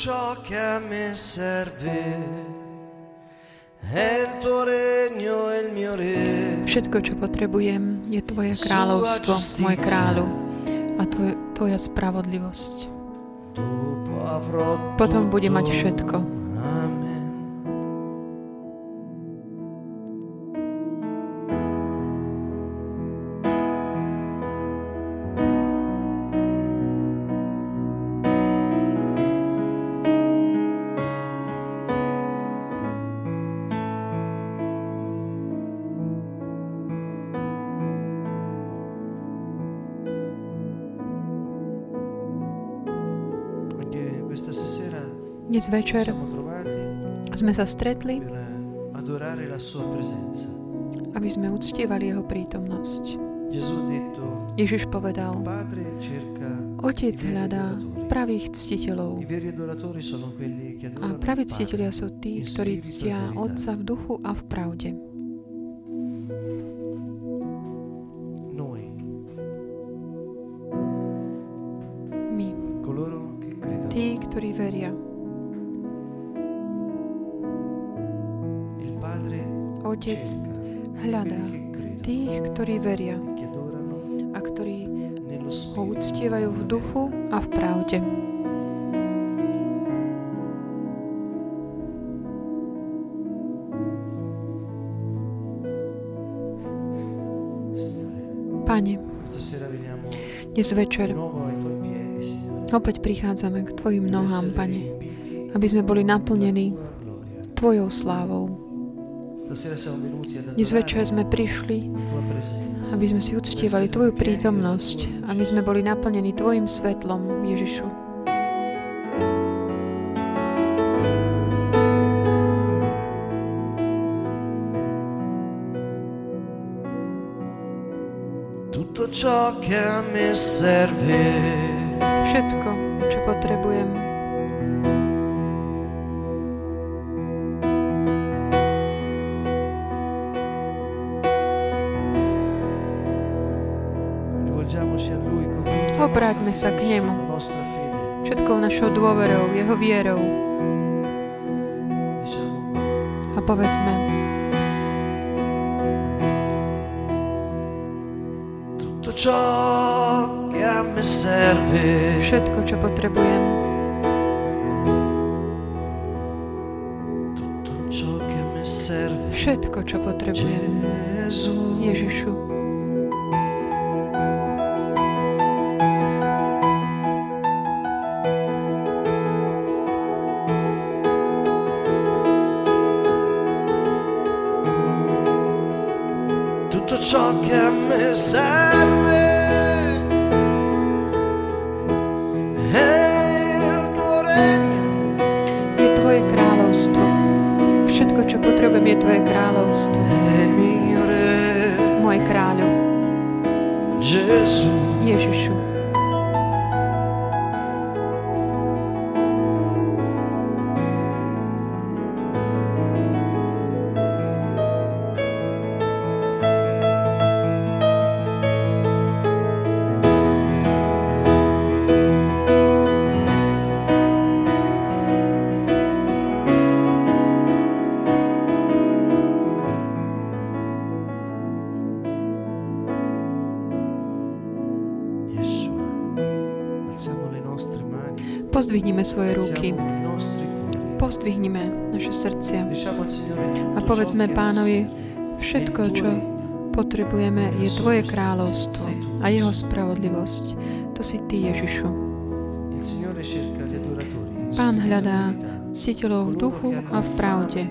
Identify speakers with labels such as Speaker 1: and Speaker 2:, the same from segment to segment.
Speaker 1: ciò che a me serve.
Speaker 2: Všetko, čo potrebujem, je Tvoje kráľovstvo, môj kráľu, a tvoj, Tvoja spravodlivosť. Potom bude mať všetko. Dnes večer sme sa stretli, aby sme uctievali Jeho prítomnosť. Ježiš povedal, Otec hľadá pravých ctiteľov a praví ctitelia sú tí, ktorí
Speaker 1: e
Speaker 2: ctia. Otca v duchu a v pravde. Otec hľadá tých, ktorí veria a ktorí ho uctievajú v duchu a v pravde. Pane, dnes večer opäť prichádzame k Tvojim nohám, Pane, aby sme boli naplnení. Tvojou slávou. Dnes večer sme prišli, aby sme si uctievali Tvoju prítomnosť, aby sme boli naplnení Tvojim svetlom, Ježišu.
Speaker 1: Ciò che serve
Speaker 2: Všetko, čo potrebujem, Obráťme sa k Nemu. všetkou našou dôverou, Jeho vierou. A povedzme, všetko, čo potrebujem, všetko, čo potrebujem, Ježišu.
Speaker 1: Tutto ciò che a me serve è il tuo regno
Speaker 2: Je Tvoje kráľovstvo. Všetko, čo potrebujem, je Tvoje kráľovstvo.
Speaker 1: è il mio re
Speaker 2: Môj kráľu,
Speaker 1: Gesù
Speaker 2: Ježišu. Pozdvihnime svoje ruky, pozdvihnime naše srdcia a povedzme Pánovi, všetko, čo potrebujeme, je Tvoje kráľovstvo a Jeho spravodlivosť. To si Ty, Ježišu. Pán hľadá ctiteľov v duchu a v pravde.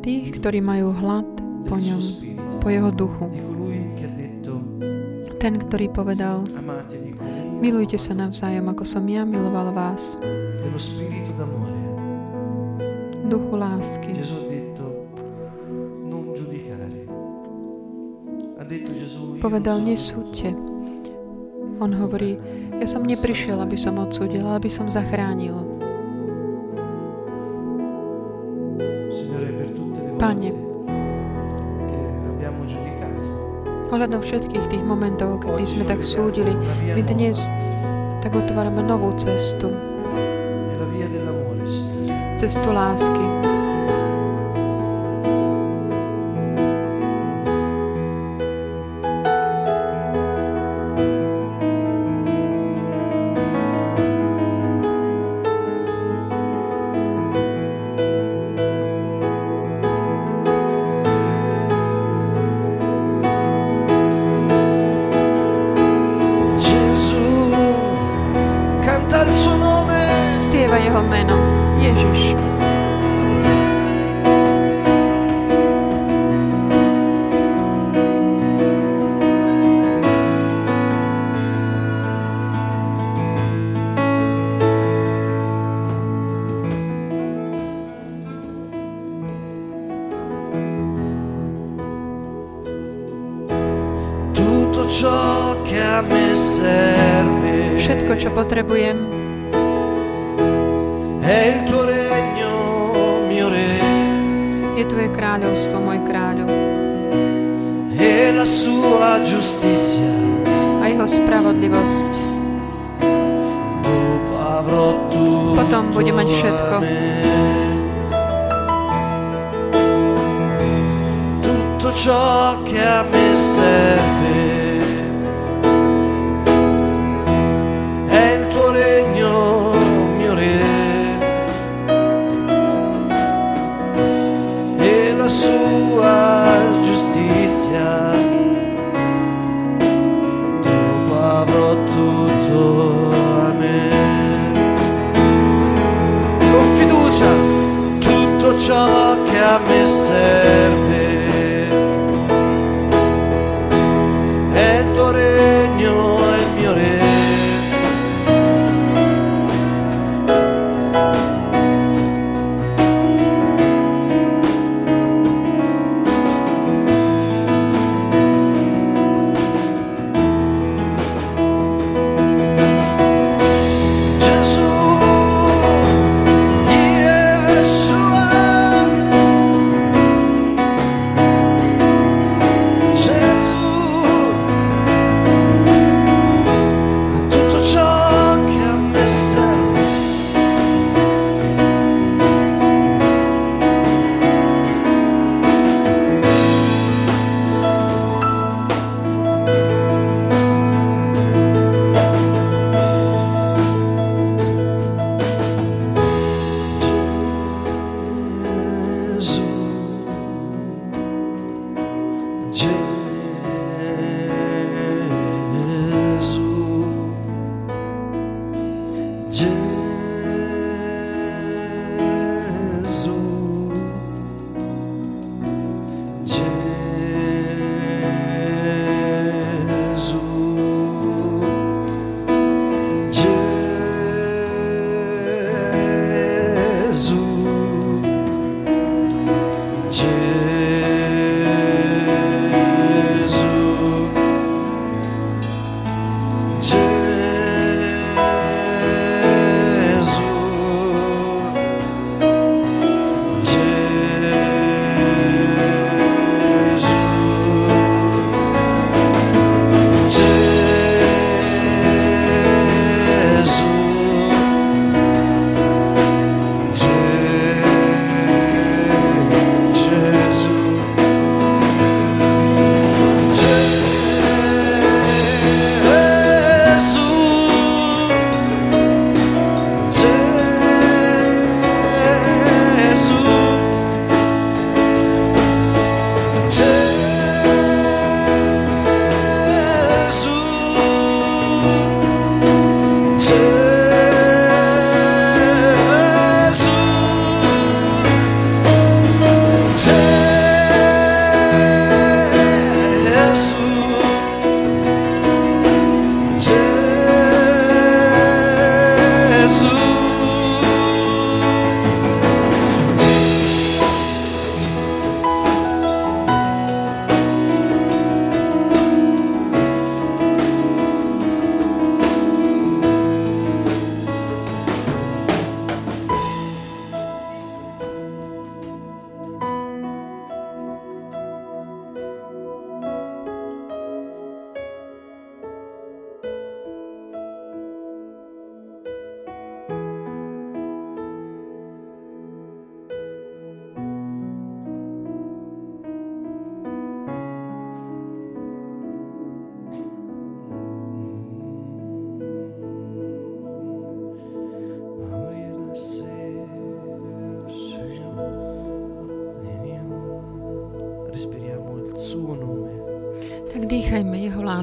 Speaker 2: Tých, ktorí majú hlad po ňom, po Jeho duchu. Ten, ktorý povedal, milujte sa navzájom, ako som ja miloval vás. Duchu lásky. Povedal, nesúďte. On hovorí, ja som neprišiel, aby som odsúdil, ale aby som zachránil. Pane. Ohľadom všetkých tých momentov, kedy sme tak súdili, my dnes tak otvárame novú cestu. cestu lásky. Všetko, čo potrebujem, Tvoje kráľovstvo, môj kráľov. A jeho spravodlivosť. Potom bude mať všetko. Tutto ciò che a me serve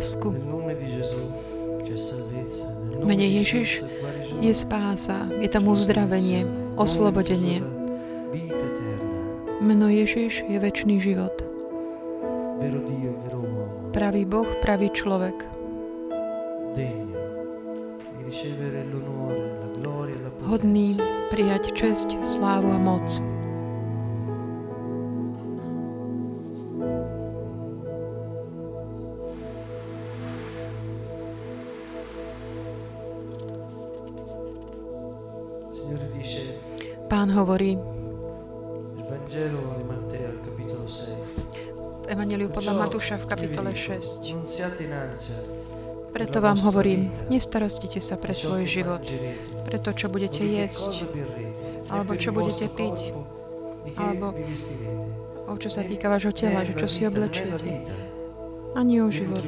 Speaker 2: lásku. Mene Ježiš je spása, je tam uzdravenie, oslobodenie. Meno Ježiš je väčší život. Pravý Boh, pravý človek. Hodný prijať česť, slávu a moc. Hovorí v Evangeliu podľa Matúša v kapitole 6. Preto vám hovorím, nestarostite sa pre svoj život, pre to, čo budete jesť, alebo čo budete piť, alebo o čo sa týka vášho tela, že čo si oblečiete. Ani o život.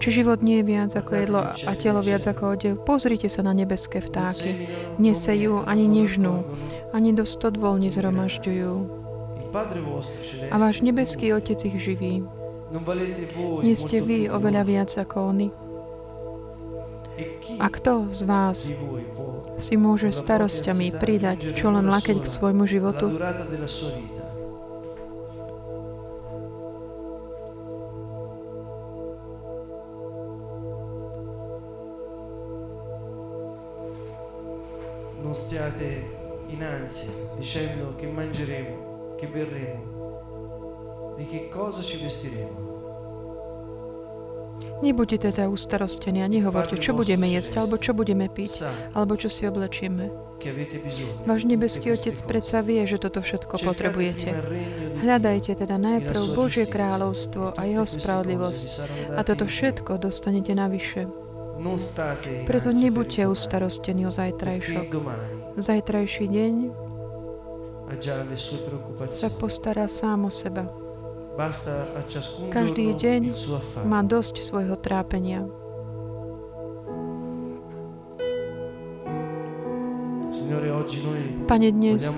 Speaker 2: Či život nie je viac ako jedlo a telo viac ako odev? Pozrite sa na nebeské vtáky. Nesejú ani nežnú, ani do stodvol nezhromažďujú. A váš nebeský Otec ich živí. Nie ste vy oveľa viac ako oni? A kto z vás si môže starosťami pridať čo len lakeť k svojmu životu?
Speaker 1: In ansia dicendo che mangeremo, che berremo, di che cosa ci vestiremo.
Speaker 2: Nebuďte teda ustarostení a nehovorte, čo budeme jesť, alebo čo budeme piť, alebo čo si oblečieme. Váš nebeský Otec predsa vie, že toto všetko potrebujete. Hľadajte teda najprv Božie kráľovstvo a Jeho spravodlivosť a toto všetko dostanete navyše. Preto nebuďte ustarostení o zajtrajšok. Zajtrajší deň sa postará sám o seba. Každý deň má dosť svojho trápenia. Pane, dnes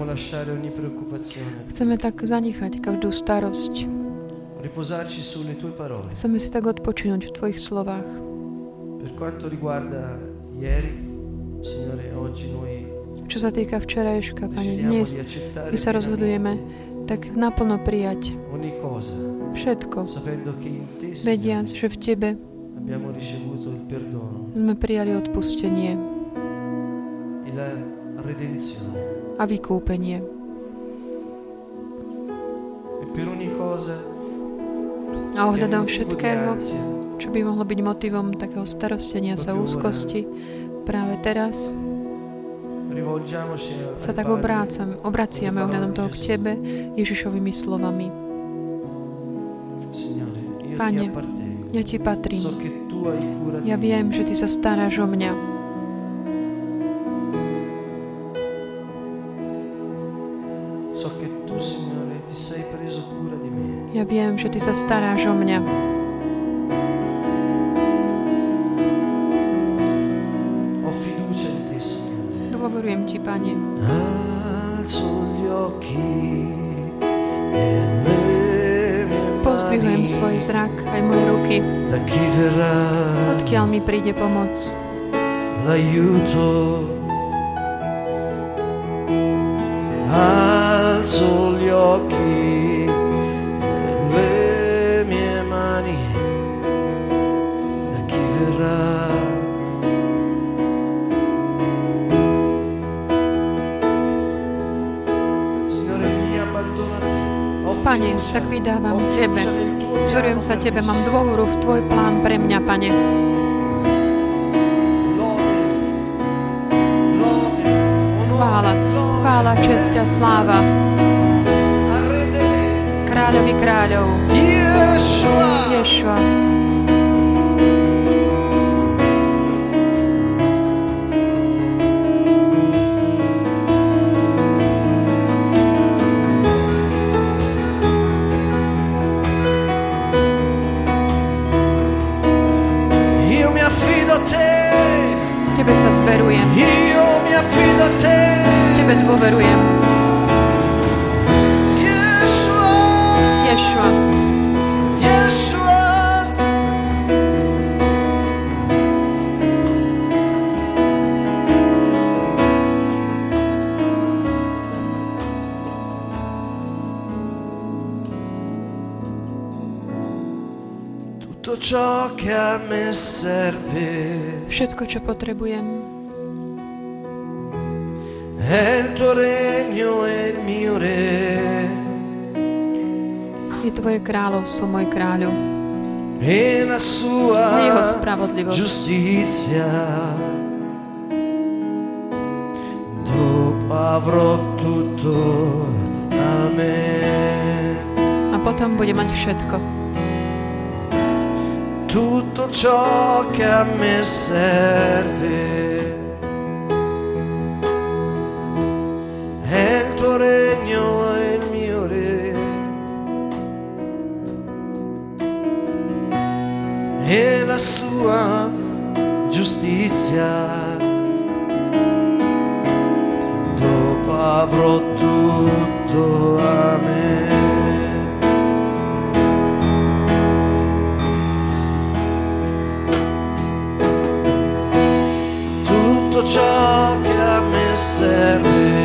Speaker 2: chceme tak zanechať každú starosť. Chceme si tak odpočinúť v Tvojich slovách.
Speaker 1: Per quanto riguarda ieri, Signore, oggi noi
Speaker 2: čo sa týka včerajška, Pane, dnes my sa rozhodujeme tak naplno prijať všetko, vediac, že v Tebe sme prijali odpustenie a vykúpenie. A ohľadom všetkého, čo by mohlo byť motivom takého starostenia sa úzkosti práve teraz sa tak obrácam, obraciame ohľadom toho k Tebe Ježišovými slovami. Pane, ja Ti patrím. Ja viem, že Ty sa staráš o mňa. Ja viem, že Ty sa staráš o mňa. Dôverujem Ti, Pane. Pozdvihujem svoj zrak aj moje ruky. Odkiaľ mi príde pomoc? L'aiuto alzo gli occhi Pane, tak vydávam Tebe. Zverujem sa Tebe, mám dôvoru v Tvoj plán pre mňa, Pane. Chvála, chvála, česť a sláva. Kráľovi kráľov. Ješua. Tebe Tutto ciò che a me serve.
Speaker 1: Všetko, čo potrebujem.
Speaker 2: È il tuo regno e il mio re.
Speaker 1: Je tvoje kráľovstvo, môj kráľu.
Speaker 2: E la sua
Speaker 1: jeho spravodlivosť.
Speaker 2: giustizia. Dopo avrò tutto. Amen.
Speaker 1: A potom bude mať všetko.
Speaker 2: Tutto ciò che a me serve. È il tuo regno e il mio re. E la sua giustizia. Dopo avrò tutto. Amen. Tutto ciò che a me serve.